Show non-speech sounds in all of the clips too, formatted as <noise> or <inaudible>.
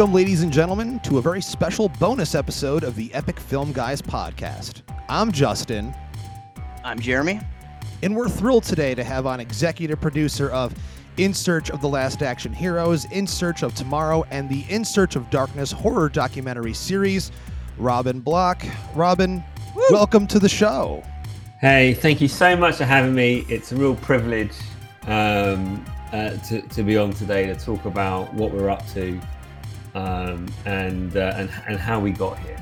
Welcome, ladies and gentlemen, to a very special bonus episode of the Epic Film Guys podcast. I'm Justin, I'm Jeremy. and we're thrilled today to have on executive producer of In Search of the Last Action Heroes, In Search of Tomorrow, and the In Search of Darkness horror documentary series, Robin Block. Robin, welcome to the show. Hey, thank you so much for having me. It's a real privilege um, uh, to, to be on today to talk about what we're up to um, and, uh, and and how we got here.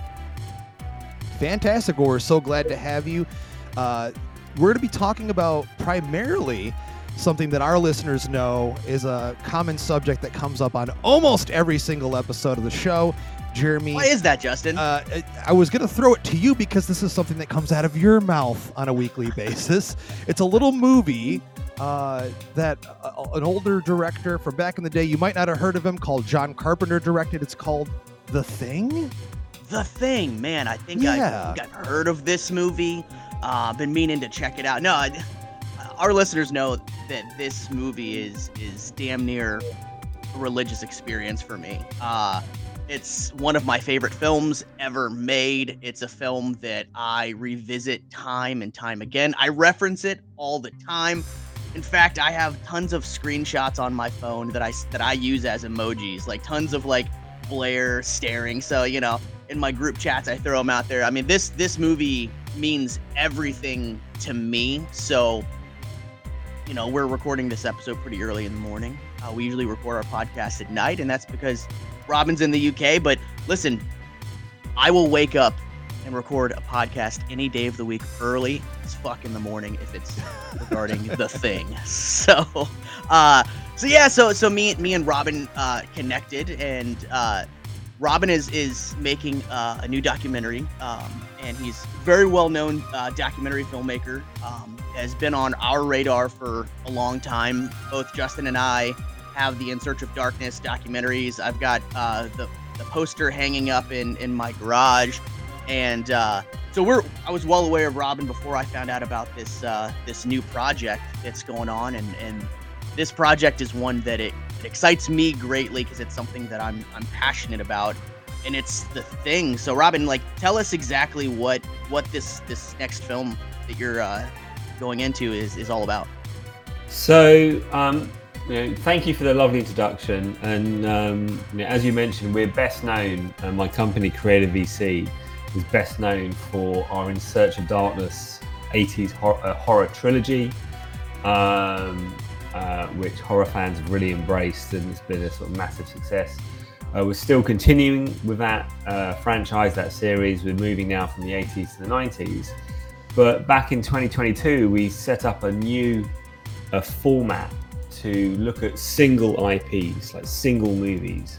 Fantastic. Well, we're so glad to have you. Uh, we're going to be talking about primarily something that our listeners know is a common subject that comes up on almost every single episode of the show. Jeremy, Why is that, Justin? uh, I was going to throw it to you because this is something that comes out of your mouth on a weekly basis. It's a little movie uh, that uh, an older director from back in the day, you might not have heard of him, called John Carpenter directed. It's called The Thing. the Thing, man. I think, Yeah. I, think I've heard of this movie. Uh, been meaning to check it out. No, I, our listeners know that this movie is is damn near a religious experience for me. Uh, it's one of my favorite films ever made. It's a film that I revisit time and time again. I reference it all the time. In fact, I have tons of screenshots on my phone that I that I use as emojis, like tons of like Blair staring. So you know, in my group chats, I throw them out there. I mean, this this movie means everything to me. So, you know, we're recording this episode pretty early in the morning. Uh, we usually record our podcast at night, and that's because Robin's in the UK. But listen, I will wake up and record a podcast any day of the week early as fuck in the morning if it's <laughs> regarding the thing. So, uh, so yeah, so so me me and Robin uh, connected, and uh, Robin is is making uh, a new documentary, um, and he's very well known uh, documentary filmmaker. Um, has been on our radar for a long time. Both Justin and I have the In Search of Darkness documentaries. I've got uh, the the poster hanging up in in my garage, and uh, so we're I was well aware of Robin before I found out about this uh, this new project that's going on, and and this project is one that it, it excites me greatly because it's something that I'm I'm passionate about, and it's the thing. So Robin, like, tell us exactly what what this this next film that you're uh, going into is is all about. So, um, you know, thank you for the lovely introduction. And um, you know, as you mentioned, we're best known, uh, my company, Creative VC, is best known for our In Search of Darkness 80s hor- uh, horror trilogy, um, uh, which horror fans have really embraced and it's been a sort of massive success. Uh, we're still continuing with that uh, franchise, that series. We're moving now from the 80s to the 90s. But back in 2022, we set up a new format to look at single IPs, like single movies,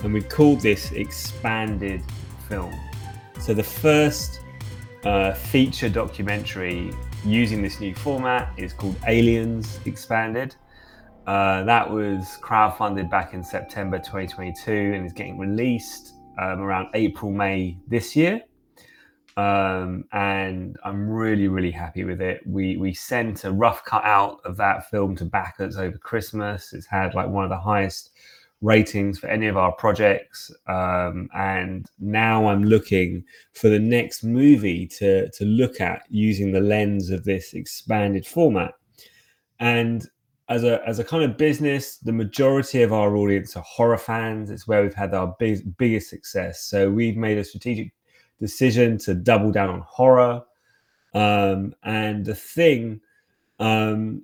and we called this expanded film. So the first uh, feature documentary using this new format is called Aliens Expanded. Uh, that was crowdfunded back in September 2022 and is getting released um, around April, May this year um, and I'm really, really happy with it. We we sent a rough cut out of that film to backers over Christmas. It's had like one of the highest ratings for any of our projects, um, and now I'm looking for the next movie to to look at using the lens of this expanded format. And as a as a kind of business, the majority of our audience are horror fans. It's where we've had our big, biggest success. So we've made a strategic decision to double down on horror. Um, and the thing um,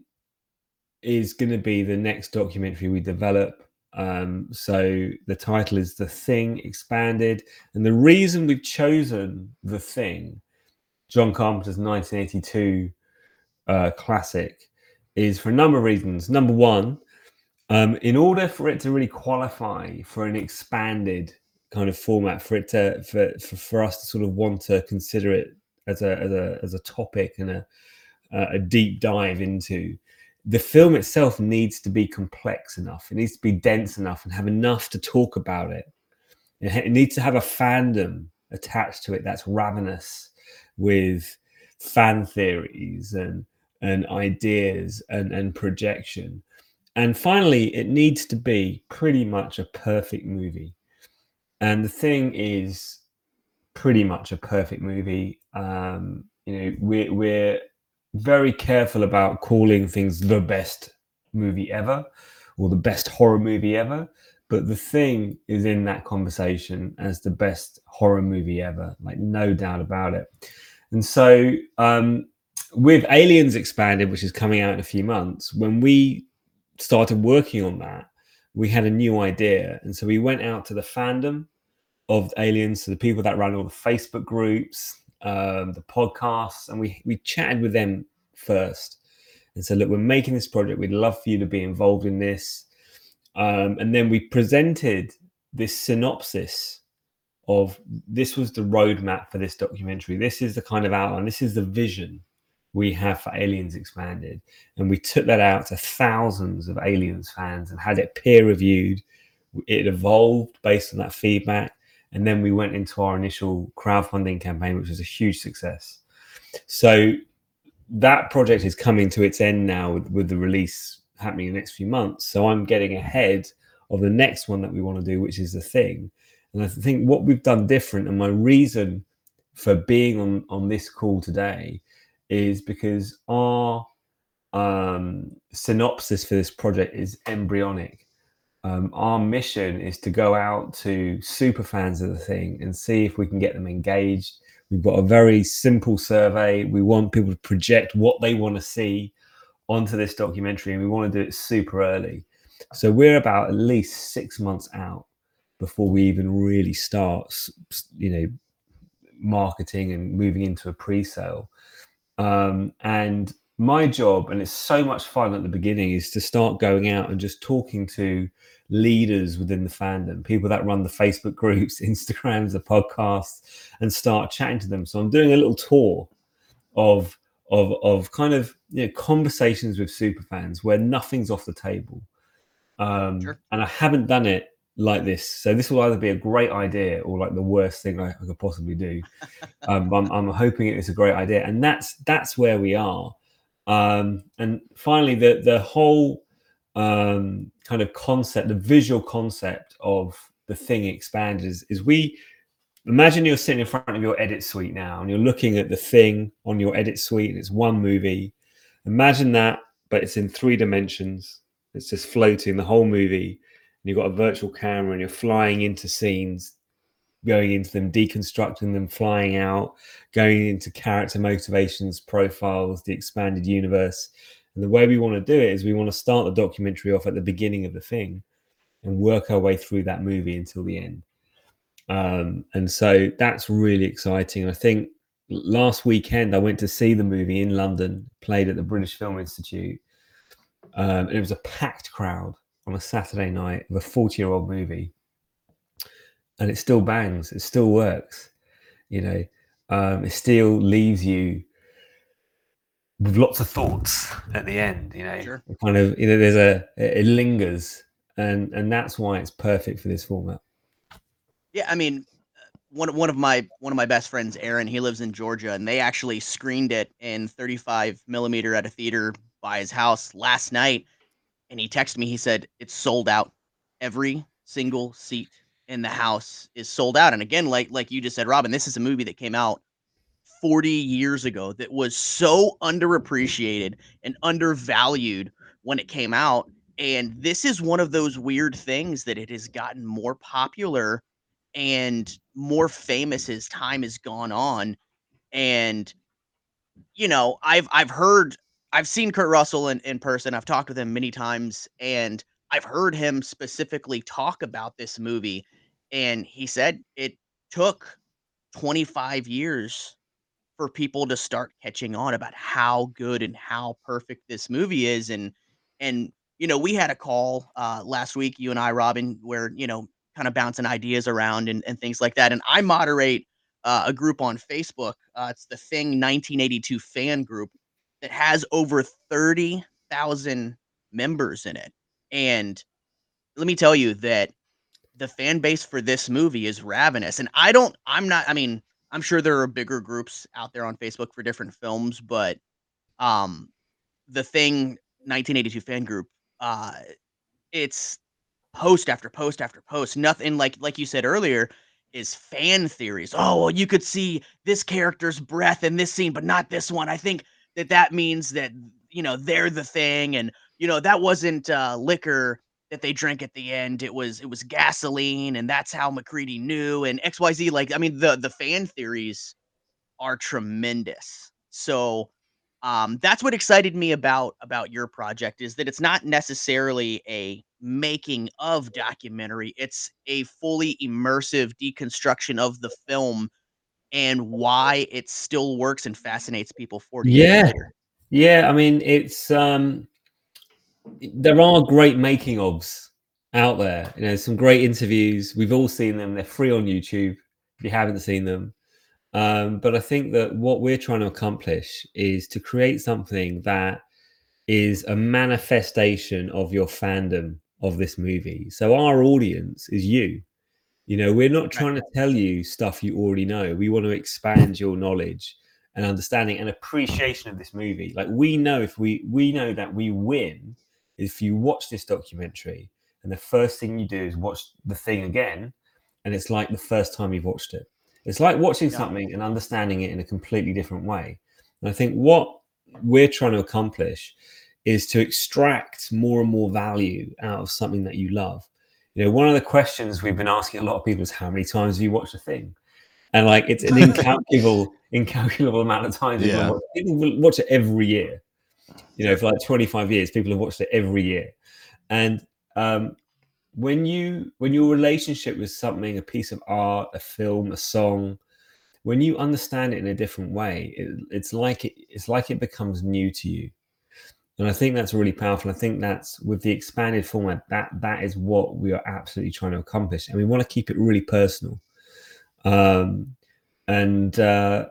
is going to be the next documentary we develop. Um, so the title is The Thing Expanded. And the reason we've chosen The Thing, John Carpenter's 1982 uh, classic, is for a number of reasons. Number one, um, in order for it to really qualify for an expanded kind of format for it to for, for, for us to sort of want to consider it as a as a as a topic and a a deep dive into the film itself needs to be complex enough. It needs to be dense enough and have enough to talk about it. It, needs to have a fandom attached to it that's ravenous with fan theories and and ideas and and projection. And finally it needs to be pretty much a perfect movie. And the thing is pretty much a perfect movie. Um, you know, we're we're very careful about calling things the best movie ever or the best horror movie ever. But the thing is in that conversation as the best horror movie ever, like no doubt about it. And so, um, with Aliens Expanded, which is coming out in a few months, when we started working on that, we had a new idea. And so we went out to the fandom of Aliens, to the people that run all the Facebook groups, um, the podcasts, and we, we chatted with them first and said, Look, we're making this project. We'd love for you to be involved in this. Um, and then we presented this synopsis of this was the roadmap for this documentary. This is the kind of outline, this is the vision we have for Aliens Expanded. And we took that out to thousands of Aliens fans and had it peer reviewed. It evolved based on that feedback. And then we went into our initial crowdfunding campaign, which was a huge success. So that project is coming to its end now with, with the release happening in the next few months. So I'm getting ahead of the next one that we want to do, which is the thing. And I think what we've done different, and my reason for being on on this call today, is because our um, synopsis for this project is embryonic. Um, our mission is to go out to super fans of the thing and see if we can get them engaged. We've got a very simple survey. We want people to project what they want to see onto this documentary, and we want to do it super early. So we're about at least six months out before we even really start, you know, marketing and moving into a pre-sale. Um, and my job, and it's so much fun at the beginning, is to start going out and just talking to leaders within the fandom, people that run the Facebook groups, <laughs> Instagrams, the podcasts, and start chatting to them. So I'm doing a little tour of of of kind of you know, conversations with super fans where nothing's off the table. Um, sure. And I haven't done it like this. So this will either be a great idea or like the worst thing I, I could possibly do. <laughs> um, I'm, I'm, hoping it's a great idea, and that's that's where we are. Um, and finally, the the whole um, kind of concept, the visual concept of the thing expanded is, is we imagine you're sitting in front of your edit suite now and you're looking at the thing on your edit suite and it's one movie. Imagine that but it's in three dimensions. It's just floating the whole movie and you've got a virtual camera and you're flying into scenes going into them deconstructing them flying out going into character motivations profiles the expanded universe and the way we want to do it is we want to start the documentary off at the beginning of the thing and work our way through that movie until the end um, and so that's really exciting. I think last weekend I went to see the movie in London, played at the British Film Institute, um, and it was a packed crowd on a Saturday night of a 40 year old movie. And it still bangs, it still works, you know, um, it still leaves you with lots of thoughts at the end, you know, sure. kind of, you know, there's a, it lingers, and and that's why it's perfect for this format. Yeah, I mean, uh, one one of my one of my best friends, Aaron, he lives in Georgia, and they actually screened it in 35 millimeter at a theater by his house last night. And he texted me. He said it's sold out. Every single seat in the house is sold out. And again, like like you just said, Robin, this is a movie that came out 40 years ago that was so underappreciated and undervalued when it came out. And this is one of those weird things that it has gotten more popular and more famous as time has gone on. And you know, I've I've heard I've seen Kurt Russell in, in person. I've talked with him many times and I've heard him specifically talk about this movie. And he said it took 25 years for people to start catching on about how good and how perfect this movie is. And and you know, we had a call uh last week, you and I, Robin, where you know, kind of bouncing ideas around and, and things like that. And I moderate uh, a group on Facebook. Uh, it's the Thing 1982 fan group that has over 30,000 members in it. And let me tell you that the fan base for this movie is ravenous. And I don't, I'm not, I mean, I'm sure there are bigger groups out there on Facebook for different films, but um, the Thing 1982 fan group, uh, it's post after post after post. Nothing like like you said earlier is fan theories. Oh, well, you could see this character's breath in this scene, but not this one. I think that that means that you know they're the thing, and you know that wasn't uh, liquor that they drank at the end. It was it was gasoline, and that's how MacReady knew. And X Y Z. Like I mean, the the fan theories are tremendous. So um, that's what excited me about about your project is that it's not necessarily a making of documentary it's a fully immersive deconstruction of the film and why it still works and fascinates people 40 yeah later. yeah i mean it's um there are great making ofs out there you know some great interviews we've all seen them they're free on youtube if you haven't seen them um, but I think that what we're trying to accomplish is to create something that is a manifestation of your fandom of this movie. So our audience is you. You know, we're not trying to tell you stuff you already know. We want to expand your knowledge and understanding and appreciation of this movie. Like we know if we we know that we win if you watch this documentary and the first thing you do is watch the thing again and it's like the first time you've watched it it's like watching yeah. something and understanding it in a completely different way. And I think what we're trying to accomplish is to extract more and more value out of something that you love. You know, one of the questions we've been asking a lot of people is how many times have you watched a thing? And like it's an <laughs> incalculable, incalculable amount of times. Yeah. People watch it every year. You know, for like 25 years, people have watched it every year. And um, when you when your relationship with something a piece of art a film a song when you understand it in a different way it, it's like it, it's like it becomes new to you. And i think that's really powerful. I think that's with the expanded format that that is what we are absolutely trying to accomplish. And we want to keep it really personal. Um and uh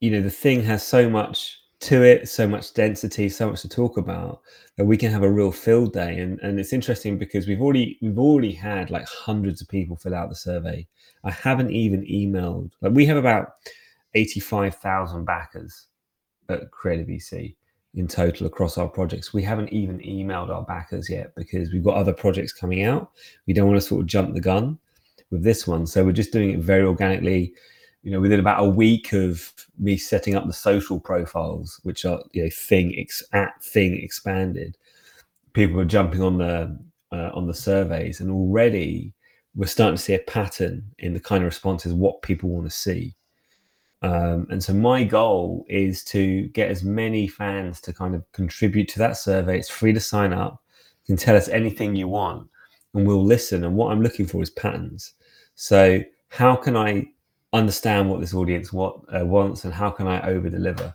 you know the thing has so much to it, so much density, so much to talk about that we can have a real field day. And and it's interesting because we've already we've already had like hundreds of people fill out the survey. I haven't even emailed. Like we have about eighty five thousand backers at Creative VC in total across our projects. We haven't even emailed our backers yet because we've got other projects coming out. We don't want to sort of jump the gun with this one, so we're just doing it very organically you know, within about a week of me setting up the social profiles, which are you know thing ex- at thing expanded, people were jumping on the uh, on the surveys, and already we're starting to see a pattern in the kind of responses what people want to see. Um, and so my goal is to get as many fans to kind of contribute to that survey. It's free to sign up. You can tell us anything you want, and we'll listen. And what I'm looking for is patterns. So how can I understand what this audience what uh, wants and how can I over deliver,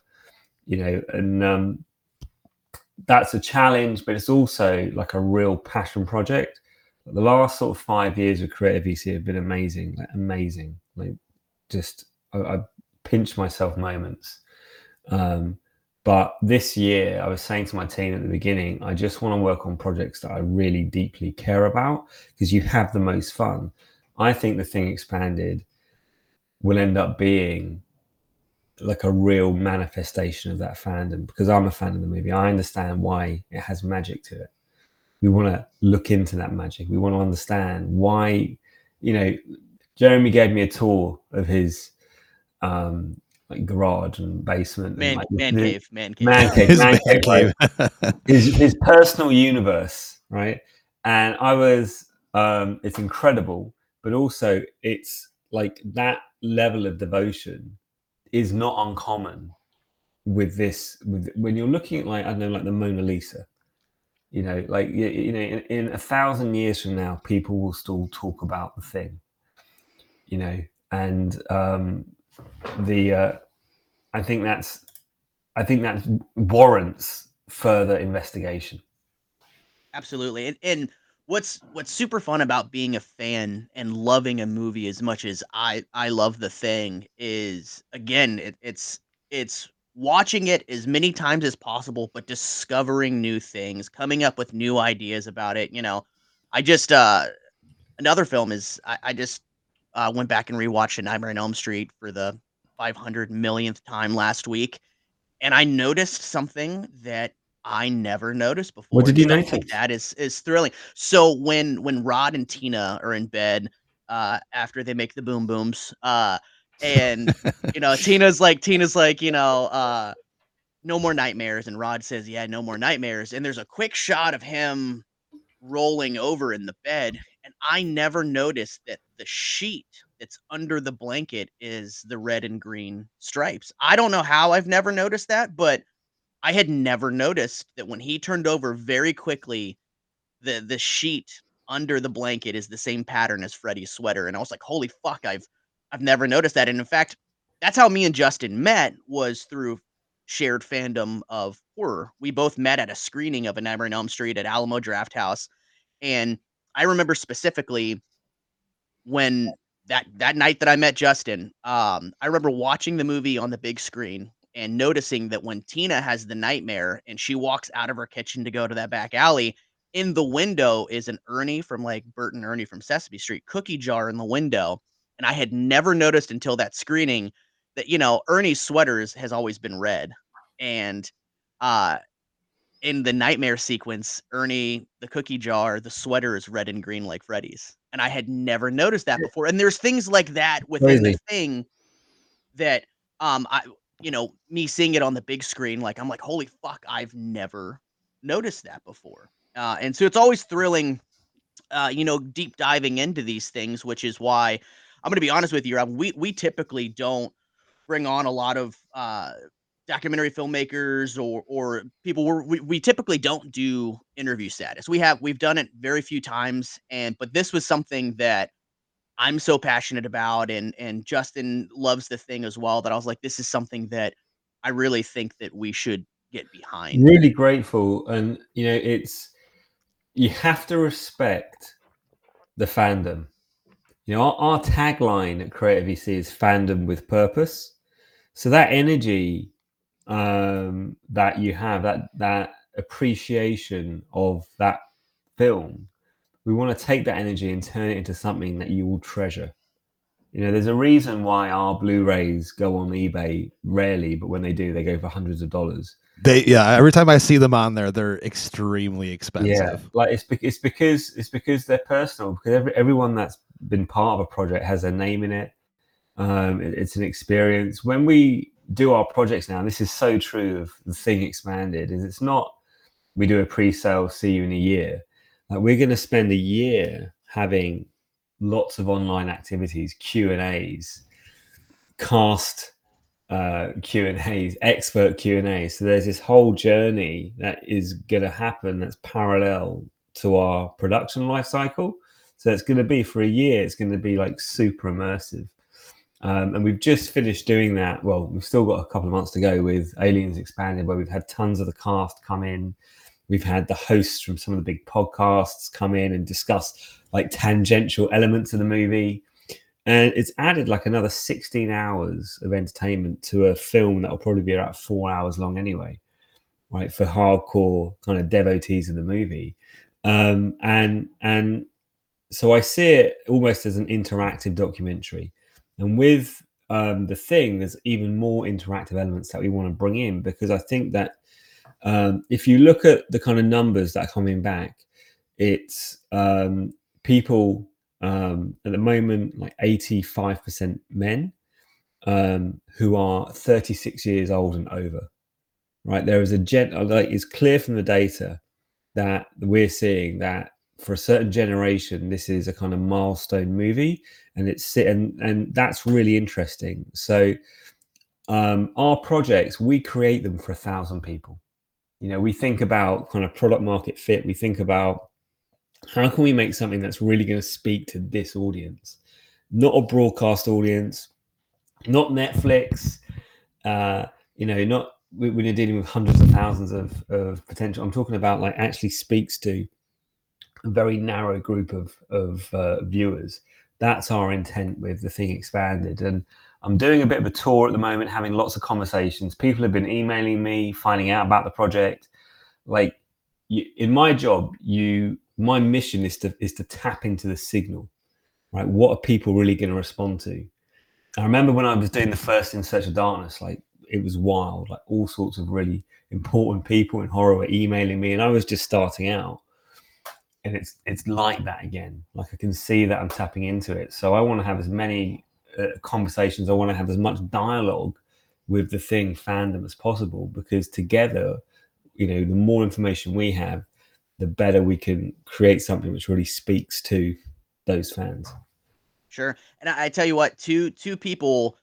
you know, and um, that's a challenge, but it's also like a real passion project. The last sort of five years of Creative VC have been amazing, like amazing. Like just I, I pinch myself moments. Um, but this year, I was saying to my team at the beginning, I just want to work on projects that I really deeply care about because you have the most fun. I think the thing expanded will end up being like a real manifestation of that fandom because I'm a fan of the movie. I understand why it has magic to it. We want to look into that magic. We want to understand why, you know, Jeremy gave me a tour of his um like garage and basement man, and like man the, cave man cave man cave, <laughs> His man man cave, right? his, his personal universe right and i was um it's incredible but also it's like that level of devotion is not uncommon with this with when you're looking at like i don't know like the mona lisa you know like you, you know in, in, a thousand years from now people will still talk about the thing you know and um the uh i think that's i think that warrants further investigation. Absolutely. And, and what's what's super fun about being a fan and loving a movie as much as I I love the thing is again it, it's it's watching it as many times as possible but discovering new things coming up with new ideas about it you know? I just uh another film is I, I just uh, went back and rewatched Nightmare on Elm Street for the 500 millionth time last week and I noticed something that I never noticed before. What did you notice? Like that is is thrilling. So when when Rod and Tina are in bed uh after they make the boom booms, uh and you know, <laughs> Tina's like Tina's like, you know, uh no more nightmares and Rod says, "Yeah, no more nightmares." And there's a quick shot of him rolling over in the bed and I never noticed that the sheet that's under the blanket is the red and green stripes. I don't know how I've never noticed that, but I had never noticed that when he turned over very quickly, the the sheet under the blanket is the same pattern as Freddy's sweater, and I was like, "Holy fuck, I've I've never noticed that." And in fact, that's how me and Justin met was through shared fandom of horror. We both met at a screening of A Nightmare on Elm Street at Alamo Drafthouse. and I remember specifically when that that night that I met Justin, um, I remember watching the movie on the big screen and noticing that when Tina has the nightmare and she walks out of her kitchen to go to that back alley, in the window is an Ernie from like Bert and Ernie from Sesame Street cookie jar in the window. And I had never noticed until that screening that, you know, Ernie's sweaters has always been red. And uh in the nightmare sequence, Ernie, the cookie jar, the sweater is red and green like Freddy's. And I had never noticed that before. And there's things like that within the thing that um I you know, me seeing it on the big screen, like I'm like, holy fuck, I've never noticed that before. Uh, and so it's always thrilling, uh, you know, deep diving into these things, which is why I'm gonna be honest with you, we we typically don't bring on a lot of uh documentary filmmakers or or people we're, we we typically don't do interview status. We have we've done it very few times and but this was something that I'm so passionate about and and Justin loves the thing as well that I was like this is something that I really think that we should get behind. really grateful and you know it's you have to respect the fandom you know our, our tagline at Creative VC is fandom with purpose so that energy um that you have that that appreciation of that film we want to take that energy and turn it into something that you will treasure you know there's a reason why our blu-rays go on ebay rarely but when they do they go for hundreds of dollars They yeah. Every time I see them on there, they're extremely expensive. Yeah, like it's it's because it's because they're personal. Because every, everyone that's been part of a project has a name in it. Um, it- it's an experience. When we do our projects now, and this is so true of the thing expanded. Is it's not we do a pre-sale, see you in a year. Like we're going to spend a year having lots of online activities, Q and A's, cast uh, Q and A's, expert Q and A's. So there's this whole journey that is going to happen that's parallel to our production life cycle. So it's going to be for a year. It's going to be like super immersive. Um, and we've just finished doing that. Well, we've still got a couple of months to go with Aliens Expanded, where we've had tons of the cast come in. We've had the hosts from some of the big podcasts come in and discuss like tangential elements of the movie. And it's added like another 16 hours of entertainment to a film that will probably be about four hours long anyway right for hardcore kind of devotees of the movie. Um and and so i see it almost as an interactive documentary. And with um the thing there's even more interactive elements that we want to bring in because i think that um if you look at the kind of numbers that are coming back it's um people um, at the moment like 85% men um, who are 36 years old and over right? There is a gen like it's clear from the data that we're seeing that for a certain generation this is a kind of milestone movie and it's and and that's really interesting. So um, our projects we create them for a thousand people you know we think about kind of product market fit. We think about how can we make something that's really going to speak to this audience? Not a broadcast audience not netflix uh you know not when you're dealing with hundreds of thousands of, of potential i'm talking about like actually speaks to a very narrow group of of uh, viewers. That's our intent with the thing expanded. And i'm doing a bit of a tour at the moment having lots of conversations people have been emailing me finding out about the project like you, in my job you my mission is to is to tap into the signal right what are people really going to respond to i remember when i was doing the first in search of darkness like it was wild. Like all sorts of really important people in horror were emailing me, and I was just starting out. And it's it's like that again. Like I can see that I'm tapping into it. So I want to have as many uh, conversations. I want to have as much dialogue with the thing fandom as possible because together, you know, the more information we have, the better we can create something which really speaks to those fans. Sure. And I, I tell you what, two two people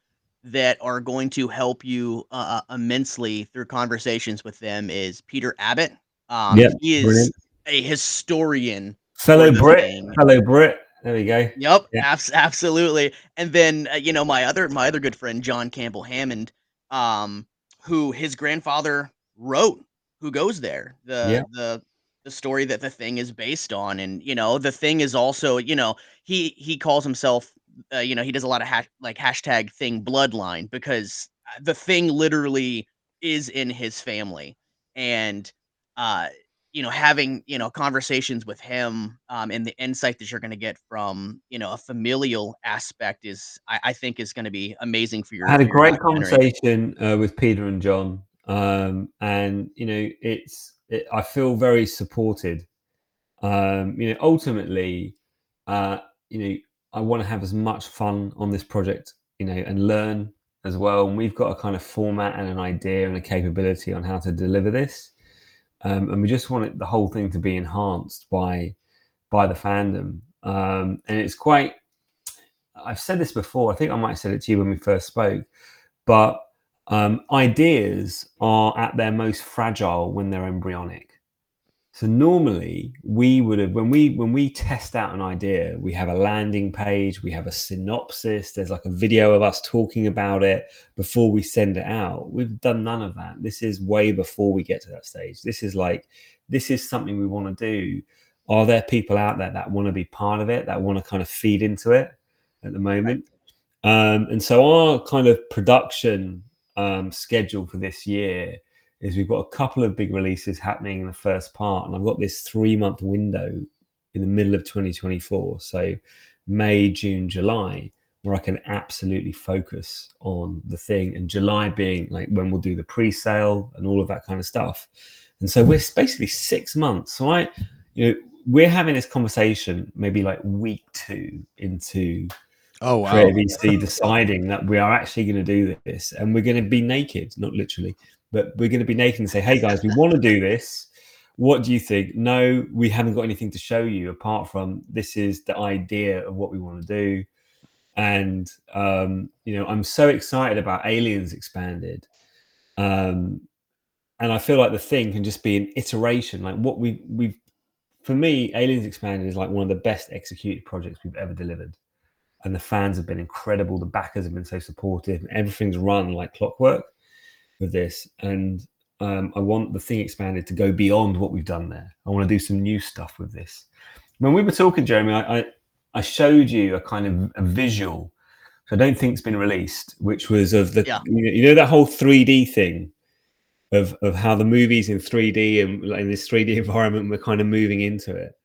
that are going to help you uh, uh immensely through conversations with them is Peter Abbott. Um, Yep, he is brilliant. a historian. Fellow Brit, thing. fellow Brit. There we go. Yep, Yeah. abs- absolutely. And then uh, you know my other my other good friend John Campbell Hammond, um, who his grandfather wrote "Who Goes There," the Yeah. the the story that the thing is based on, and you know the thing is also you know he he calls himself uh, you know he does a lot of hash, like hashtag thing bloodline because uh, the thing literally is in his family, and uh you know having you know conversations with him um and the insight that you're going to get from you know a familial aspect is i, I think is going to be amazing for your I had a great conversation uh, with Peter and John, um, and you know, it's it, I feel very supported. Um, you know, ultimately, uh, you know, I want to have as much fun on this project, you know, and learn as well. And we've got a kind of format and an idea and a capability on how to deliver this, um, and we just want it, the whole thing to be enhanced by by the fandom. Um, and it's quite. I've said this before. I think I might have said it to you when we first spoke, but um, ideas are at their most fragile when they're embryonic. So normally we would have when we when we test out an idea, we have a landing page, we have a synopsis, there's like a video of us talking about it before we send it out. We've done none of that. This is way before we get to that stage. This is like this is something we want to do. Are there people out there that want to be part of it, that want to kind of feed into it at the moment? Um, and so our kind of production um, schedule for this year is we've got a couple of big releases happening in the first part, and I've got this three month window in the middle of 2024. So May, June, July, where I can absolutely focus on the thing, and July being like when we'll do the pre sale and all of that kind of stuff. And so we're basically six months. So I, you know, we're having this conversation maybe like week two into Oh wow. Creative VC deciding that we are actually going to do this and we're going to be naked, not literally, but we're going to be naked and say, hey guys, we want to do this. What do you think? No, we haven't got anything to show you apart from this is the idea of what we want to do. And, um, you know, I'm so excited about Aliens Expanded. Um, and I feel like the thing can just be an iteration. Like what we, we've, for me, Aliens Expanded is like one of the best executed projects we've ever delivered and the fans have been incredible. The backers have been so supportive. Everything's run like clockwork with this, and um, I want the thing expanded to go beyond what we've done there. I want to do some new stuff with this. When we were talking, Jeremy, I I, I showed you a kind of a visual, which I don't think it's been released, which was of the Yeah. you, know, you know that whole 3D thing. Of, of how the movies in 3D and like in this 3D environment we're kind of moving into it.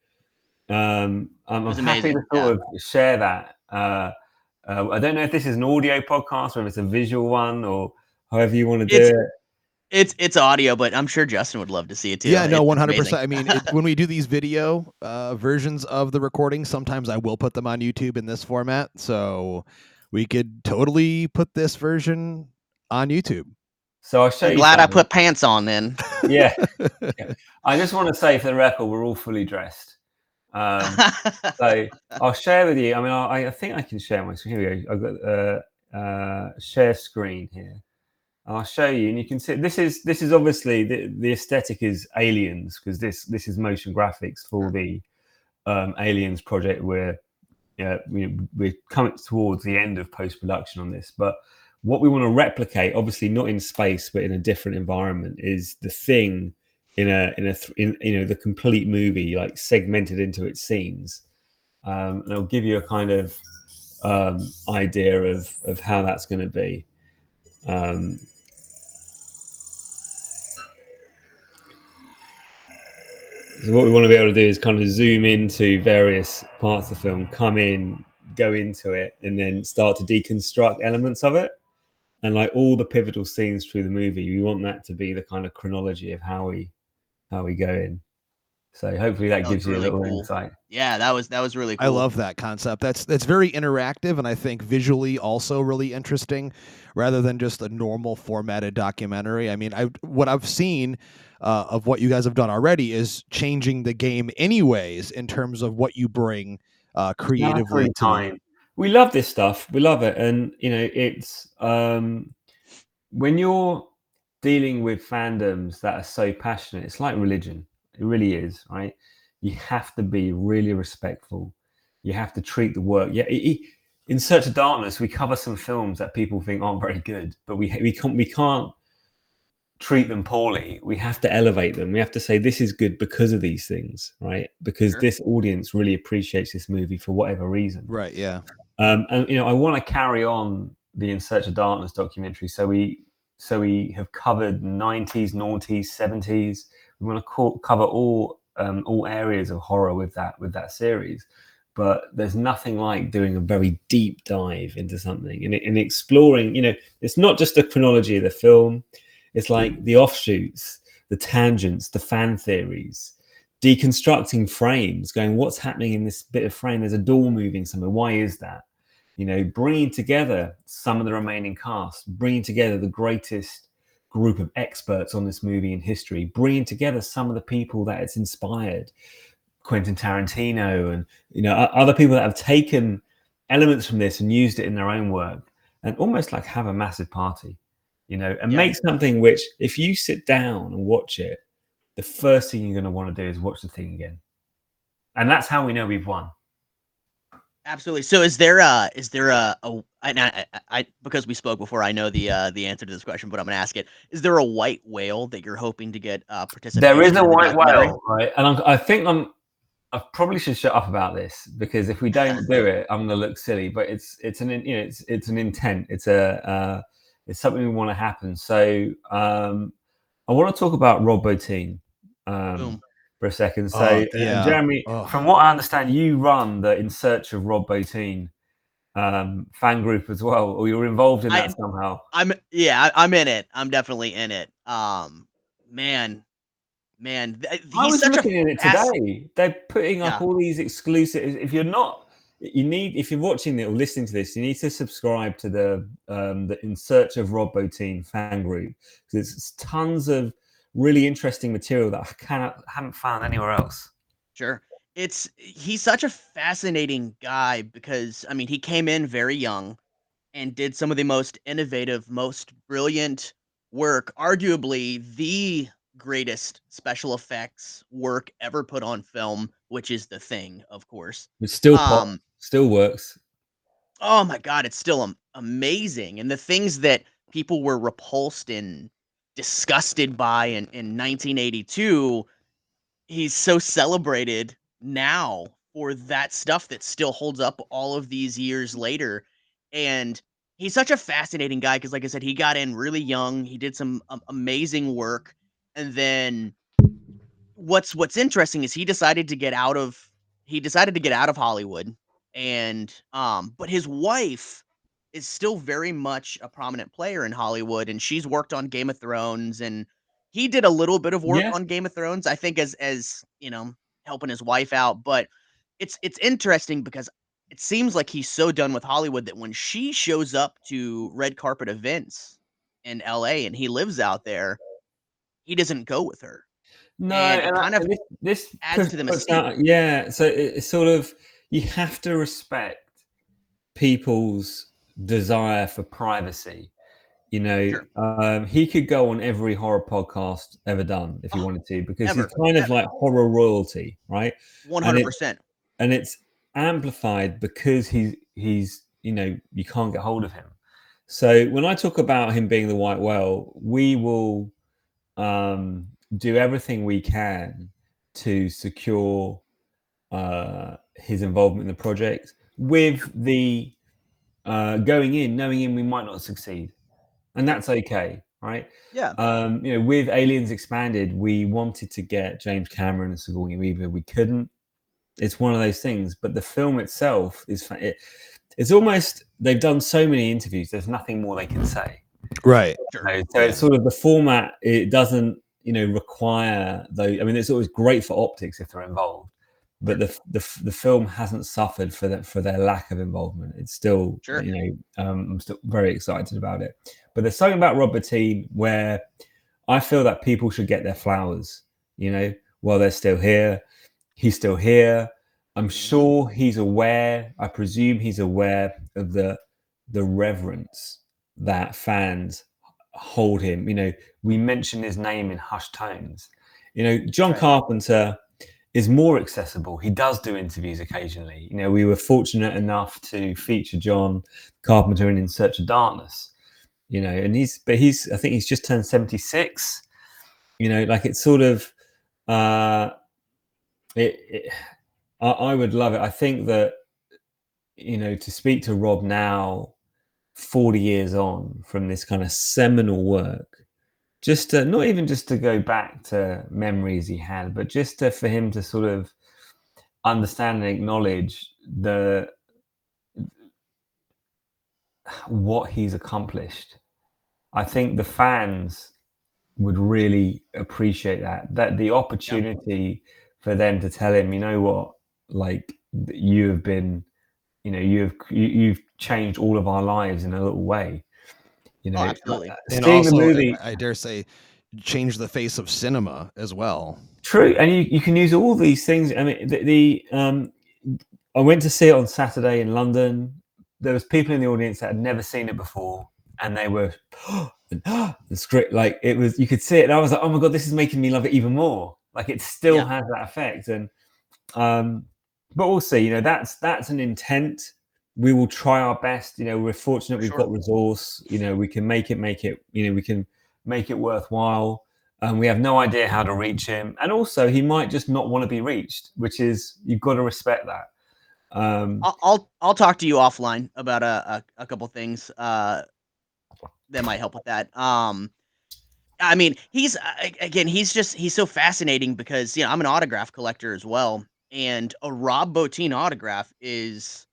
Um, I'm, I'm happy to sort of share that. Uh, uh, I don't know if this is an audio podcast or if it's a visual one or however you want to do It's- it. It's it's audio, but I'm sure Justin would love to see it too. Yeah, no, one hundred percent. I mean, it, when we do these video uh, versions of the recording, sometimes I will put them on YouTube in this format. So we could totally put this version on YouTube. So I'll show I'm you. glad I put pants on then. <laughs> Yeah, I just want to say for the record, we're all fully dressed. Um, so <laughs> I'll share with you. I mean, I, I think I can share my screen. Here we go. I've got uh, uh, share screen here. I'll show you, and you can see this is this is obviously the, the aesthetic is aliens because this this is motion graphics for the um, aliens project. Where yeah, we, we're coming towards the end of post production on this, but what we want to replicate, obviously not in space but in a different environment, is the thing in a in a th- in you know the complete movie like segmented into its scenes um and i'll give you a kind of um idea of of how that's going to be um so what we want to be able to do is kind of zoom into various parts of the film come in go into it and then start to deconstruct elements of it and like all the pivotal scenes through the movie, we want that to be the kind of chronology of how we how we go in. So hopefully that, That gives was you a little cool. insight. Yeah, that was that was really cool. I love that concept. That's that's very interactive and I think visually also really interesting rather than just a normal formatted documentary. I mean, I what I've seen uh, of what you guys have done already is changing the game anyways in terms of what you bring uh, creatively time. We love this stuff. We love it. And you know, it's um when you're dealing with fandoms that are so passionate, it's like religion. It really is, right? You have to be really respectful. You have to treat the work. Yeah, i- i- in Search of Darkness, we cover some films that people think aren't very good, but we we can't we can't treat them poorly. We have to elevate them. We have to say this is good because of these things, right? Because Sure. this audience really appreciates this movie for whatever reason. Right, yeah. Um, and you know, I want to carry on the In Search of Darkness documentary. So we so we have covered 90s, noughties, 70s. We want to co- cover all um, all areas of horror with that with that series. But there's nothing like doing a very deep dive into something and, and exploring. You know, it's not just the chronology of the film. It's hmm. like the offshoots, the tangents, the fan theories, deconstructing frames, going, what's happening in this bit of frame? There's a door moving somewhere. Why is that? You know, bringing together some of the remaining cast, bringing together the greatest group of experts on this movie in history, bringing together some of the people that it's inspired, Quentin Tarantino, and you know other people that have taken elements from this and used it in their own work, and almost like have a massive party, you know, and Yeah. make something which, if you sit down and watch it, the first thing you're going to want to do is watch the thing again, and that's how we know we've won. Absolutely. So is there a is there a, a and I, I, I because we spoke before, I know the uh, the answer to this question, but I'm gonna ask it. Is there a white whale that you're hoping to get uh, participation? There is a white whale, right? And I'm, I think I'm. I probably should shut up about this because if we don't do <laughs> it, I'm going to look silly. But it's it's an you know it's it's an intent. It's a uh, it's something we want to happen. So um, I want to talk about Rob Bottin um, for a second. So Oh, uh, yeah. Jeremy, Oh. from what I understand, you run the In Search of Rob Bottin um, fan group as well, or you're involved in I- that somehow. I'm yeah, I, I'm in it. I'm definitely in it. Um, man, man, th- I was such looking a at it fast- today. They're putting up Yeah. all these exclusive. If you're not, you need. If you're watching it or listening to this, you need to subscribe to the um, the In Search of Rob Bottin fan group because it's tons of really interesting material that I cannot haven't found anywhere else. Sure. It's he's such a fascinating guy because I mean he came in very young and did some of the most innovative, most brilliant work, arguably the greatest special effects work ever put on film, which is the thing, of course. It still pop, Um, still works. oh my god, it's still amazing. And the things that people were repulsed and disgusted by in, in 1982, he's so celebrated now for that stuff that still holds up all of these years later. And he's such a fascinating guy because, like I said, he got in really young. He did some um, amazing work, and then what's what's interesting is he decided to get out of he decided to get out of Hollywood, and um, but his wife is still very much a prominent player in Hollywood, and she's worked on Game of Thrones, and he did a little bit of work Yeah. on Game of Thrones, I think, as as you know, helping his wife out. But it's it's interesting because it seems like he's so done with Hollywood that when she shows up to red carpet events in LA and he lives out there, he doesn't go with her. No, and and I- kind of this, this adds puts- to the out- yeah, so it, it's sort of you have to respect people's desire for privacy. You know, Sure. um, he could go on every horror podcast ever done if he Oh, wanted to, because ever, he's kind of like horror royalty, right? One hundred percent. and it's amplified because he's he's you know you can't get hold of him so when i talk about him being the white whale we will um do everything we can to secure uh his involvement in the project with the uh going in knowing in we might not succeed and that's okay right Yeah. um, you know, with Aliens Expanded, we wanted to get James Cameron and Sigourney Weaver. We couldn't. It's one of those things. But the film itself is it, it's almost they've done so many interviews. There's nothing more they can say. Right. Sure. You know, so it's sort of the format. It doesn't, you know, require though. I mean, it's always great for optics if they're involved, but the the, the film hasn't suffered for that for their lack of involvement. It's still, Sure. you know, um, I'm still very excited about it. But there's something about Rob Bottin where I feel that people should get their flowers. You know, while they're still here, he's still here. I'm sure he's aware. I presume he's aware of the the reverence that fans hold him. You know, we mention his name in hushed tones. You know, John Right. Carpenter is more accessible. He does do interviews occasionally. You know, we were fortunate enough to feature John Carpenter in In Search of Darkness. You know, and he's but he's I think he's just turned 76. You know, like it's sort of uh it, it I, I would love it. I think that you know to speak to Rob now 40 years on from this kind of seminal work just to not even just to go back to memories he had but just to, for him to sort of understand and acknowledge the what he's accomplished. I think the fans would really appreciate that that the opportunity for them to tell him you know what? Like you have been you know you've you, you've changed all of our lives in a little way you know Oh, absolutely. And seeing also, the movie I dare say, change the face of cinema as well. True, and you, you can use all these things. I mean, the, the um, I went to see it on Saturday in London. There was people in the audience that had never seen it before, and they were <gasps> the script like it was. You could see it, and I was like, "Oh my god, this is making me love it even more." Like it still Yeah. has that effect, and um, but we'll. You know, that's that's an intent. We will try our best. You know, we're fortunate For we've got resource. You know, we can make it, make it. You know, we can make it worthwhile. Um, we have no idea how to reach him, and also he might just not want to be reached, which is you've got to respect that. Um, I'll, I'll I'll talk to you offline about a a, a couple things uh that might help with that. Um, I mean, he's uh, again, he's just he's so fascinating because you know I'm an autograph collector as well, and a Rob Bottin autograph is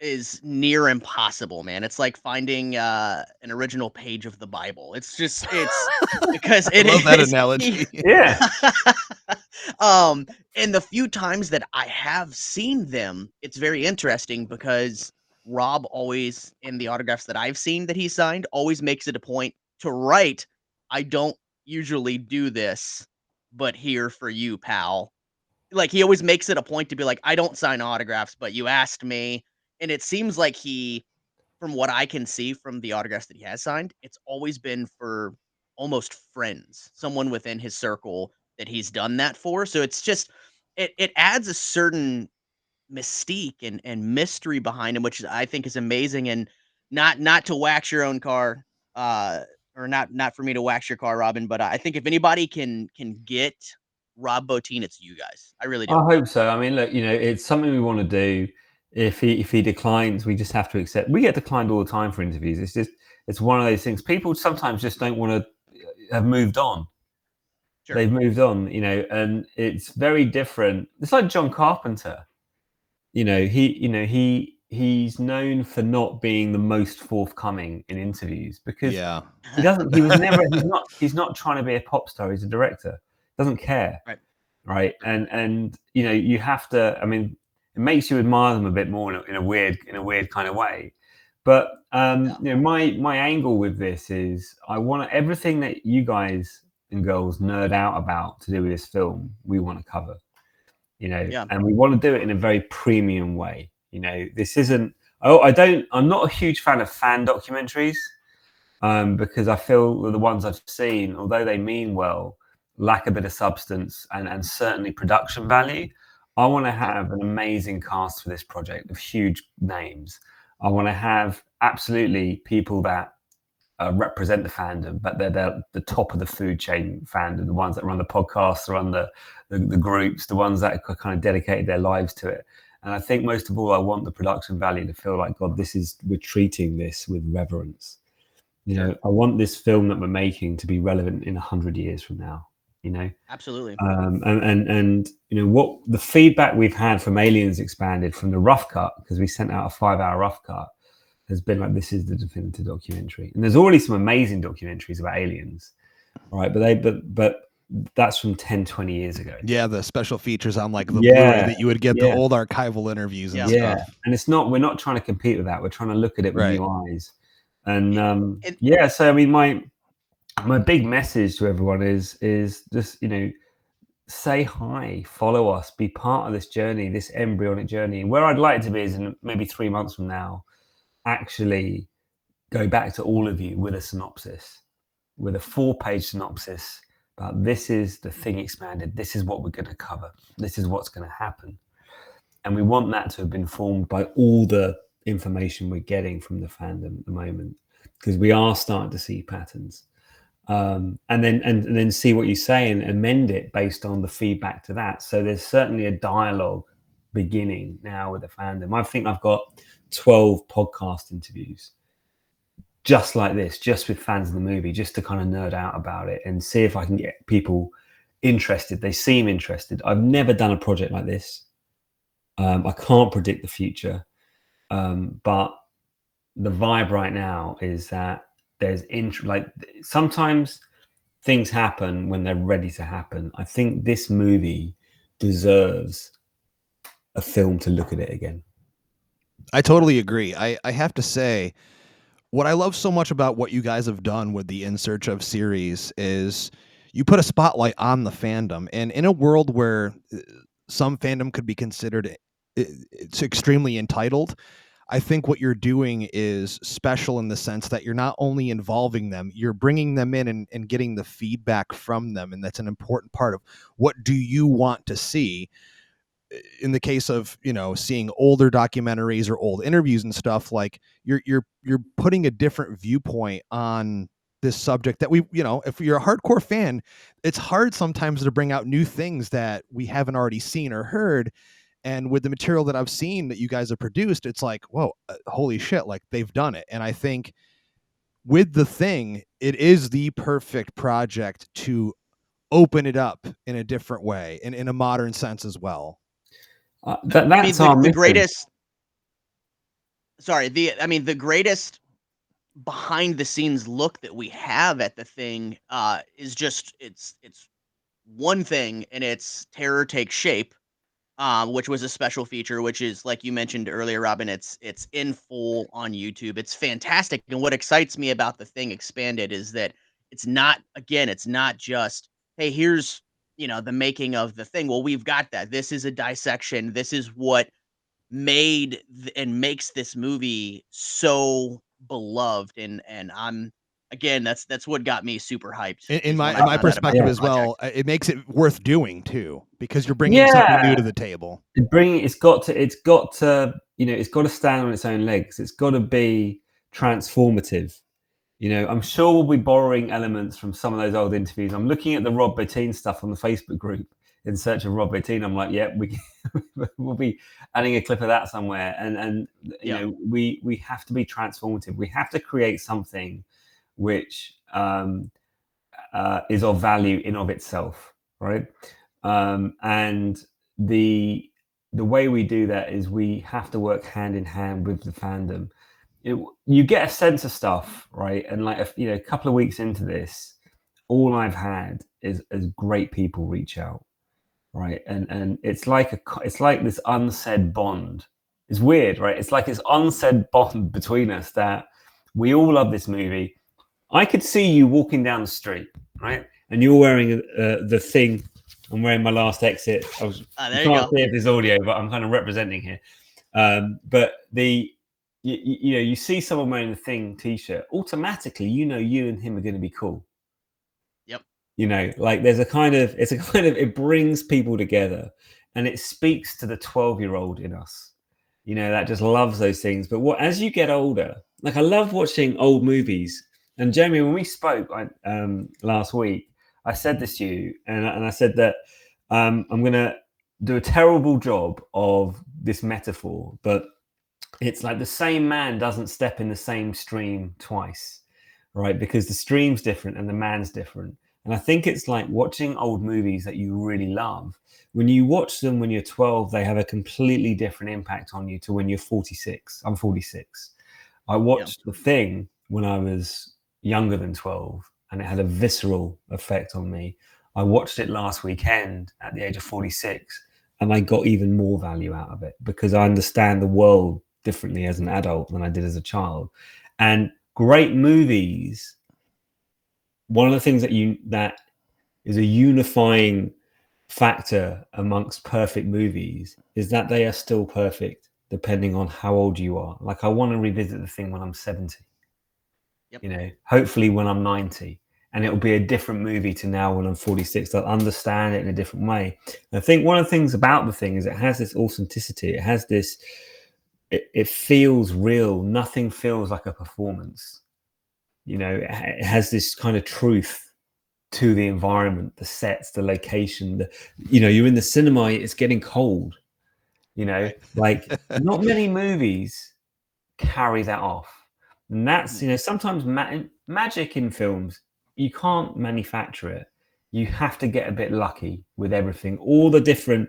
is near impossible, man. It's like finding uh an original page of the Bible. It's just it's because <laughs> I it love that is- analogy. <laughs> yeah, <laughs> um, and the few times that I have seen them, it's very interesting because Rob always, in the autographs that I've seen that he signed, always makes it a point to write, I don't usually do this, but here for you, pal. Like he always makes it a point to be like, I don't sign autographs, but you asked me. And it seems like he, from what I can see from the autographs that he has signed, it's always been for almost friends, someone within his circle that he's done that for. So it's just it it adds a certain mystique and and mystery behind him, which I think is amazing. And not not to wax your own car, uh, or not not for me to wax your car, Robin. But I think if anybody can can get Rob Bottin, it's you guys. I really do. I hope so. I mean, look, you know, it's something we want to do. If he if he declines, we just have to accept. We get declined all the time for interviews. It's just it's one of those things. People sometimes just don't want to uh, have moved on. Sure. They've moved on, you know, and it's very different. It's like John Carpenter. You know, he you know he he's known for not being the most forthcoming in interviews because Yeah. he doesn't he was never he's not he's not trying to be a pop star he's a director doesn't care Right. right and and you know you have to i mean it makes you admire them a bit more in a, in a weird in a weird kind of way but um Yeah. you know my my angle with this is i want everything that you guys and girls nerd out about to do with this film we want to cover you know Yeah. and we want to do it in a very premium way you know this isn't oh i don't i'm not a huge fan of fan documentaries um, because I feel that the ones I've seen, although they mean well, lack a bit of substance and, and certainly production value. I want to have an amazing cast for this project of huge names. I want to have absolutely people that uh, represent the fandom, but they're, they're the top of the food chain fandom, the ones that run the podcasts, run the, the, the groups, the ones that are kind of dedicated their lives to it. And I think most of all, I want the production value to feel like, God, this is, we're treating this with reverence you know i want this film that we're making to be relevant in 100 years from now you know Absolutely. um, and, and and you know what the feedback we've had from aliens expanded from the rough cut because we sent out a five hour rough cut has been like this is the definitive documentary. And there's already some amazing documentaries about aliens, right? But they but but that's from 10 20 years ago Yeah, the special features on like the Yeah, Blu-ray that you would get yeah. the old archival interviews and Yeah. yeah stuff. and it's not we're not trying to compete with that we're trying to look at it with Right. new eyes and um It- yeah so i mean my my big message to everyone is is just you know say hi follow us be part of this journey this embryonic journey. Where i'd like to be is in maybe three months from now actually go back to all of you with a synopsis with a four page synopsis about this is the thing expanded this is what we're going to cover this is what's going to happen. And we want that to have been formed by all the information we're getting from the fandom at the moment because we are starting to see patterns um, and then and, and then see what you say and amend it based on the feedback to that. So there's certainly a dialogue beginning now with the fandom. I think i've got 12 podcast interviews just like this just with fans of the movie just to kind of nerd out about it and see if i can get people interested. They seem interested. I've never done a project like this. Um, I can't predict the future, um, but the vibe right now is that there's int- like sometimes things happen when they're ready to happen. I think this movie deserves a film to look at it again. I totally agree. I, I have to say, what I love so much about what you guys have done with the In Search of series is you put a spotlight on the fandom. And in a world where uh, some fandom could be considered it's extremely entitled, I think what you're doing is special in the sense that you're not only involving them, you're bringing them in and, and getting the feedback from them. And that's an important part of what do you want to see eh, in the case of you know seeing older documentaries or old interviews and stuff like you're you're you're putting a different viewpoint on this subject that we you know if you're a hardcore fan it's hard sometimes to bring out new things that we haven't already seen or heard and with the material that i've seen that you guys have produced it's like whoa uh, holy shit like they've done it. And i think with the thing it is the perfect project to open it up in a different way and in a modern sense as well. Uh, that, I mean, that's the, the greatest. Sorry, the I mean the greatest behind the scenes look that we have at the thing uh, is just it's it's one thing and it's terror takes shape, um, which was a special feature, which is like you mentioned earlier, Robin. It's it's in full on YouTube. It's fantastic, and what excites me about the thing expanded is that it's not again, it's not just hey, here's you know the making of the thing. Well, we've got that. This is a dissection. This is what made th- and makes this movie so beloved and and i'm again that's that's what got me super hyped in, in my in my found out about perspective as well uh, it makes it worth doing too because you're bringing something new to the table. It bring it's got to it's got to you know it's got to stand on its own legs. It's got to be transformative. You know i'm sure we'll be borrowing elements from some of those old interviews. I'm looking at the rob Bottin stuff on the facebook group in search of rob Bottin. i'm like yeah we <laughs> we'll be adding a clip of that somewhere. And and you Yeah. know we we have to be transformative. We have to create something which um uh, is of value in of itself right um and the the way we do that is we have to work hand in hand with the fandom. It, you get a sense of stuff, right? And like a, you know, a couple of weeks into this, all I've had is is great people reach out, right? And and it's like a it's like this unsaid bond. It's weird, right? It's like this unsaid bond between us that we all love this movie. I could see you walking down the street, right? And you're wearing uh, the thing. I'm wearing my last exit. I was Ah, there you can't go see if there's audio, but I'm kind of representing here. Um, but the you, you know you see someone wearing the thing t-shirt, automatically you know you and him are going to be cool. Yep. You know, like there's a kind of it's a <laughs> kind of it brings people together, and it speaks to the 12 year old in us. You know that just loves those things. But what as you get older, like I love watching old movies. And Jeremy, when we spoke um, last week, I said this to you, and, and I said that um, I'm going to do a terrible job of this metaphor, but it's like the same man doesn't step in the same stream twice, right? Because the stream's different and the man's different. And I think it's like watching old movies that you really love. When you watch them when you're 12, they have a completely different impact on you to when you're 46. I'm 46. I watched The Thing when I was younger than 12 and it had a visceral effect on me. I watched it last weekend at the age of 46 and I got even more value out of it because I understand the world differently as an adult than I did as a child. And great movies, one of the things that you that is a unifying factor amongst perfect movies is that they are still perfect depending on how old you are. Like I want to revisit the thing when I'm 70. Yep. You know, hopefully when I'm 90 and it'll be a different movie to now when I'm 46. I'll understand it in a different way. And I think one of the things about the thing is it has this authenticity. It has this. It, it feels real. Nothing feels like a performance. You know, it, it has this kind of truth to the environment, the sets, the location. The, you know, you're in the cinema. It's getting cold. You know, like <laughs> not many movies carry that off. And that's, hmm. you know, sometimes ma- magic in films you can't manufacture it. You have to get a bit lucky with everything. All the different,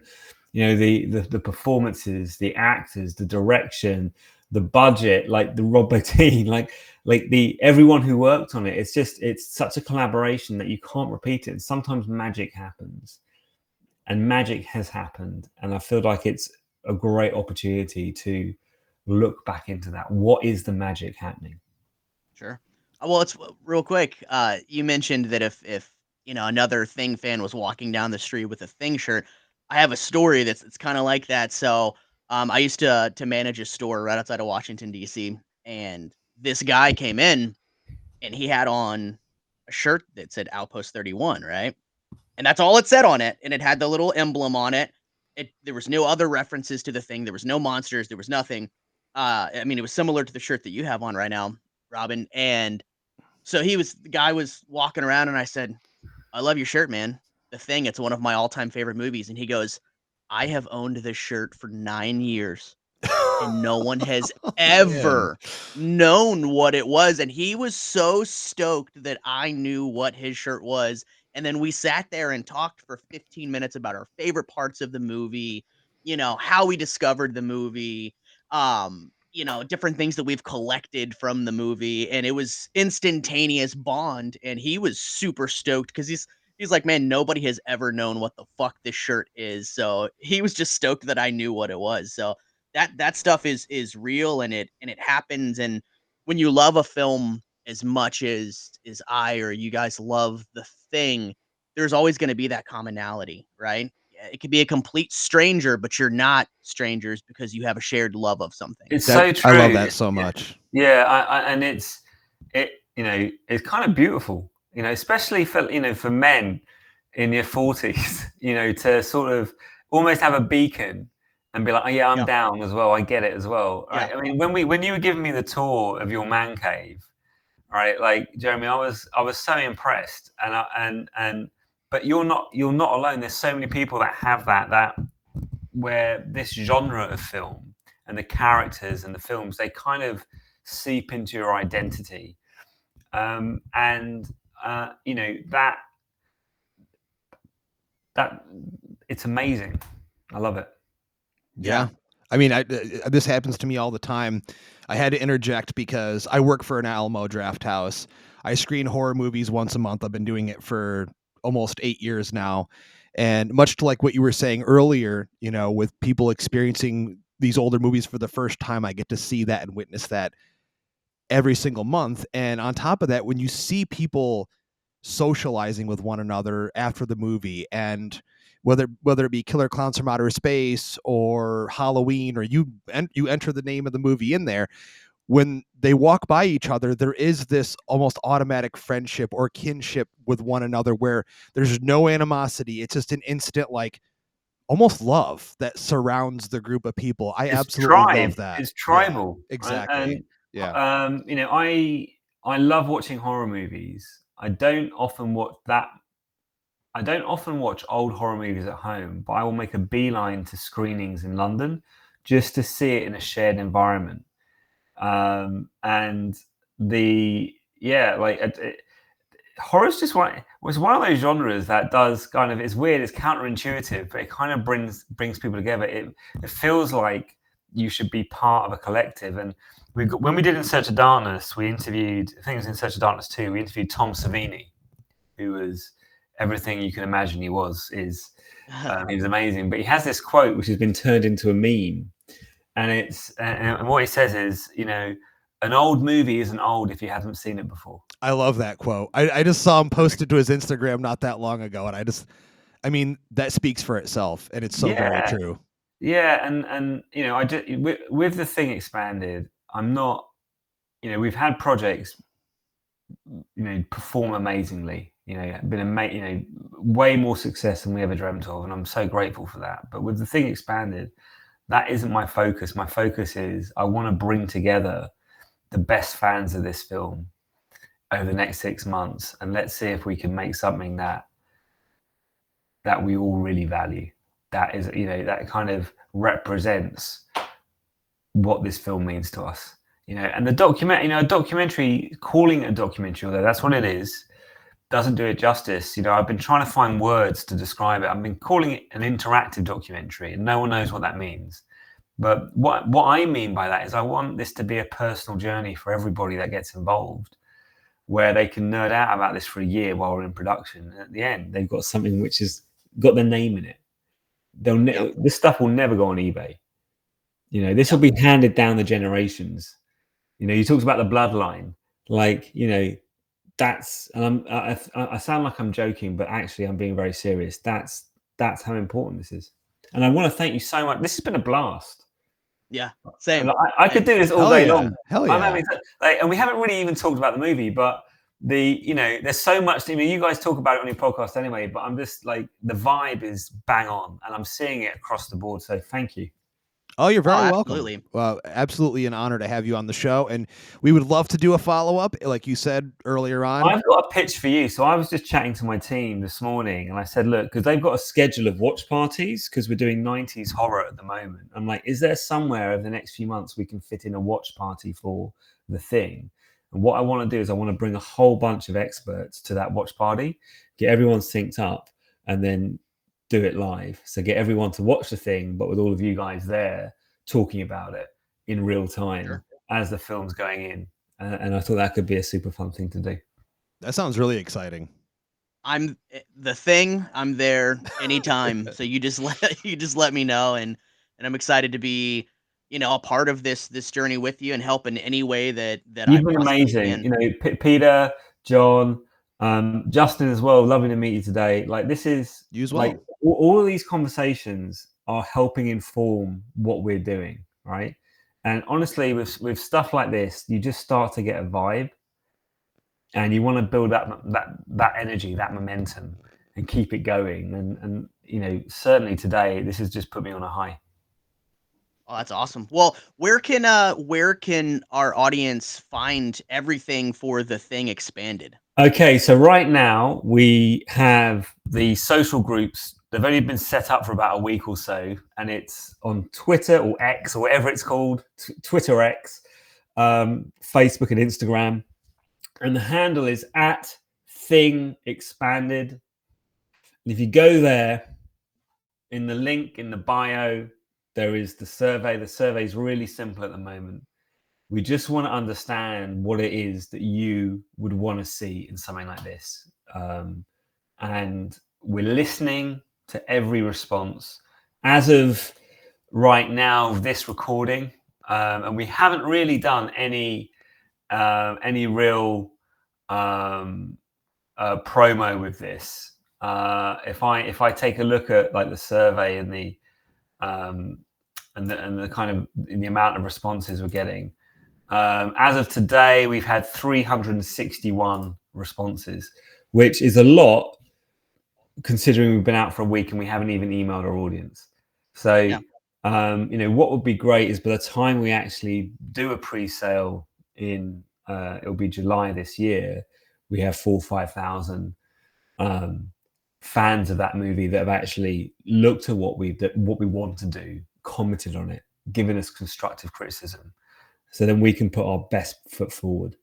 you know, the the, the performances, the actors, the direction, the budget, like the Rob Bottin, <laughs> like like the everyone who worked on it. It's just it's such a collaboration that you can't repeat it. And sometimes magic happens, and magic has happened, and I feel like it's a great opportunity to look back into that. What is the magic happening? Sure. Uh, well, it's real quick. Uh, you mentioned that if if you know another Thing fan was walking down the street with a Thing shirt, I have a story that's it's kind of like that. So, um, I used to to manage a store right outside of Washington D.C. and this guy came in, and he had on a shirt that said Outpost 31, right? And that's all it said on it, and it had the little emblem on it. It there was no other references to the thing. There was no monsters. There was nothing. Uh, I mean, it was similar to the shirt that you have on right now, Robin. And so he was the guy was walking around, and I said, "I love your shirt, man. The Thing. It's one of my all-time favorite movies." And he goes, "I have owned this shirt for nine years." and no one has <laughs> oh, ever known what it was. And he was so stoked that I knew what his shirt was. And then we sat there and talked for 15 minutes about our favorite parts of the movie, you know, how we discovered the movie, um, you know different things that we've collected from the movie and it was instantaneous bond and he was super stoked because he's he's like man nobody has ever known what the fuck this shirt is so he was just stoked that i knew what it was so that that stuff is is real and it and it happens and when you love a film as much as as i or you guys love the thing there's always going to be that commonality right it could be a complete stranger, but you're not strangers because you have a shared love of something. It's that, so true. I love that so much. Yeah, I, I, and it's it. You know, it's kind of beautiful. You know, especially for you know for men in your forties. <laughs> You know, to sort of almost have a beacon and be like, oh yeah, I'm yeah. down as well. I get it as well. Right? Yeah. I mean, when we when you were giving me the tour of your man cave, right? Like Jeremy, I was I was so impressed, and I, and and but you're not you're not alone. There's so many people that have that that where this genre of film and the characters and the films they kind of seep into your identity, um, and uh, you know that that it's amazing. I love it. Yeah. I mean, I, uh, this happens to me all the time. I had to interject because I work for an Alamo Drafthouse. I screen horror movies once a month. I've been doing it for almost eight years now. And much to like what you were saying earlier, you know, with people experiencing these older movies for the first time, I get to see that and witness that every single month. And on top of that, when you see people socializing with one another after the movie and whether whether it be Killer Clowns from Outer Space or Halloween or you and you enter the name of the movie in there, when they walk by each other, there is this almost automatic friendship or kinship with one another where there's no animosity. It's just an instant, like, almost love that surrounds the group of people. I it's absolutely tribe. love that. It's tribal. Yeah, exactly. And, yeah. Um, you know, I I love watching horror movies. I don't often watch that. I don't often watch old horror movies at home, but I will make a beeline to screenings in London just to see it in a shared environment um, and the yeah, like it, it, horror's just one was one of those genres that does kind of it's weird, it's counterintuitive, but it kind of brings brings people together. It it feels like you should be part of a collective. And we got, when we did In Search of Darkness, we interviewed, I think it was In Search of Darkness too, we interviewed Tom Savini, who was everything you can imagine he was, is <laughs> um, he was amazing. But he has this quote which has been turned into a meme. And it's and what he says is, you know, an old movie isn't old if you haven't seen it before. I love that quote. I, I just saw him posted to his Instagram not that long ago, and I just, I mean, that speaks for itself, and it's so Yeah. very true. Yeah, and and you know, I just with, with the thing expanded, I'm not, you know, we've had projects, you know, perform amazingly. You know, been ama- you know, way more success than we ever dreamt of, and I'm so grateful for that. But with the thing expanded, that isn't my focus. My focus is I want to bring together the best fans of this film over the next six months, and let's see if we can make something that that we all really value that is you know that kind of represents what this film means to us you know and the document you know a documentary calling it a documentary although that's what it is doesn't do it justice. You know i've been trying to find words to describe it. I've been calling it an interactive documentary and no one knows what that means. But what what i mean by that is i want this to be a personal journey for everybody that gets involved where they can nerd out about this for a year while we're in production. And at the end they've got something which has got their name in it. They'll ne- this stuff will never go on eBay. You know, this will be handed down the generations. You know, you talked about the bloodline, like you know, that's and I'm, I, I I sound like I'm joking, but actually I'm being very serious. That's that's how important this is. And I want to thank you so much. This has been a blast. yeah, same. And I, I could do this all Hell day yeah. long. Hell I'm yeah. having like, and we haven't really even talked about the movie, but the you know, there's so much. I mean, you guys talk about it on your podcast anyway, but I'm just like the vibe is bang on, and I'm seeing it across the board. So thank you. Oh, you're very oh, welcome. absolutely. Well, absolutely an honor to have you on the show, and we would love to do a follow up, like you said earlier on. I've got a pitch for you. So I was just chatting to my team this morning, and I said, look, because they've got a schedule of watch parties because we're doing 90s horror at the moment. I'm like, is there somewhere over the next few months we can fit in a watch party for the thing? And what I want to do is I want to bring a whole bunch of experts to that watch party, get everyone synced up, and then do it live. So get everyone to watch the thing, but with all of you guys there talking about it in real time Sure. as the film's going in. Uh, and I thought that could be a super fun thing to do. that sounds really exciting. I'm eh, the thing. I'm there anytime. <laughs> so you just <laughs> let you just let me know, and and I'm excited to be, you know, a part of this this journey with you and help in any way that that You've I been amazing. can. You know, P- Peter, John, um, Justin as well. Lovely to meet you today. Like this is You as well. like all, all of these conversations are helping inform what we're doing, right? And honestly, with with stuff like this, you just start to get a vibe, and you want to build that that that energy, that momentum, and keep it going. And and you know, certainly today, this has just put me on a high. Oh, that's awesome. Well, where can uh where can our audience find everything for the thing expanded? Okay, so right now we have the social groups. They've only been set up for about a week or so, and it's on Twitter or X or whatever it's called, t- Twitter X, um, Facebook, and Instagram. And the handle is at Thing Expanded. And if you go there, in the link in the bio, there is the survey. The survey is really simple at the moment. We just want to understand what it is that you would want to see in something like this. Um, and we're listening to every response. As of right now, this recording, um, and we haven't really done any uh, any real um, uh, promo with this. Uh, if I if I take a look at like the survey and the um, and the, and the kind of the amount of responses we're getting, um, as of today, we've had 361 responses, which is a lot considering we've been out for a week and we haven't even emailed our audience. So, Yeah. um, you know, what would be great is by the time we actually do a pre-sale in, uh, it'll be July this year, we have four, 5,000 um, fans of that movie that have actually looked at what we that what we want to do, commented on it, given us constructive criticism. So then we can put our best foot forward.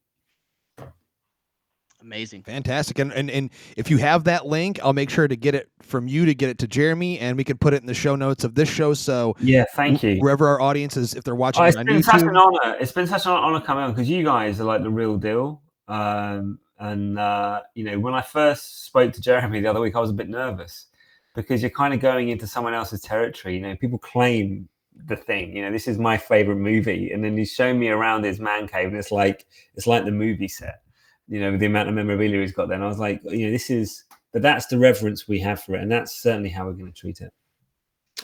Amazing. Fantastic. And, and and if you have that link, I'll make sure to get it from you to get it to Jeremy, and we can put it in the show notes of this show. So Yeah, thank you. wherever our audience is, if they're watching Oh, it it's on been such an YouTube, honor. It's been such an honor coming on because you guys are like the real deal. Um, and uh, you know, when I first spoke to Jeremy the other week, I was a bit nervous because you're kind of going into someone else's territory. You know, people claim the thing. You know, this is my favorite movie, and then he's showing me around his man cave, and it's like it's like the movie set. You know, the amount of memorabilia he's got there, and I was like, you know, this is. But that's the reverence we have for it, and that's certainly how we're going to treat it.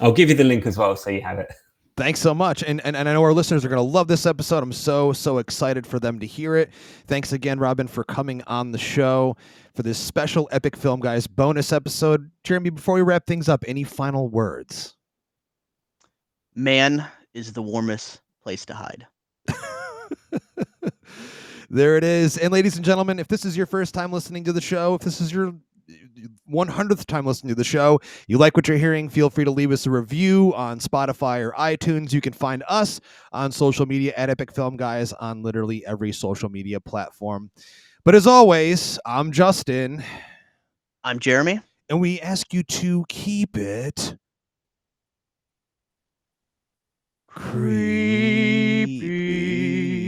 I'll give you the link as well, so you have it. Thanks so much. And, and and I know our listeners are going to love this episode. I'm so so excited for them to hear it. Thanks again Robin for coming on the show for this special Epic Film Guys bonus episode. Jeremy, before we wrap things up, any final words? Man is the warmest place to hide. <laughs> there it is. And ladies and gentlemen, if this is your first time listening to the show, if this is your 100th time listening to the show, you like what you're hearing, feel free to leave us a review on Spotify or iTunes. You can find us on social media at Epic Film Guys on literally every social media platform. But as always, I'm Justin, I'm Jeremy. and we ask you to keep it creepy.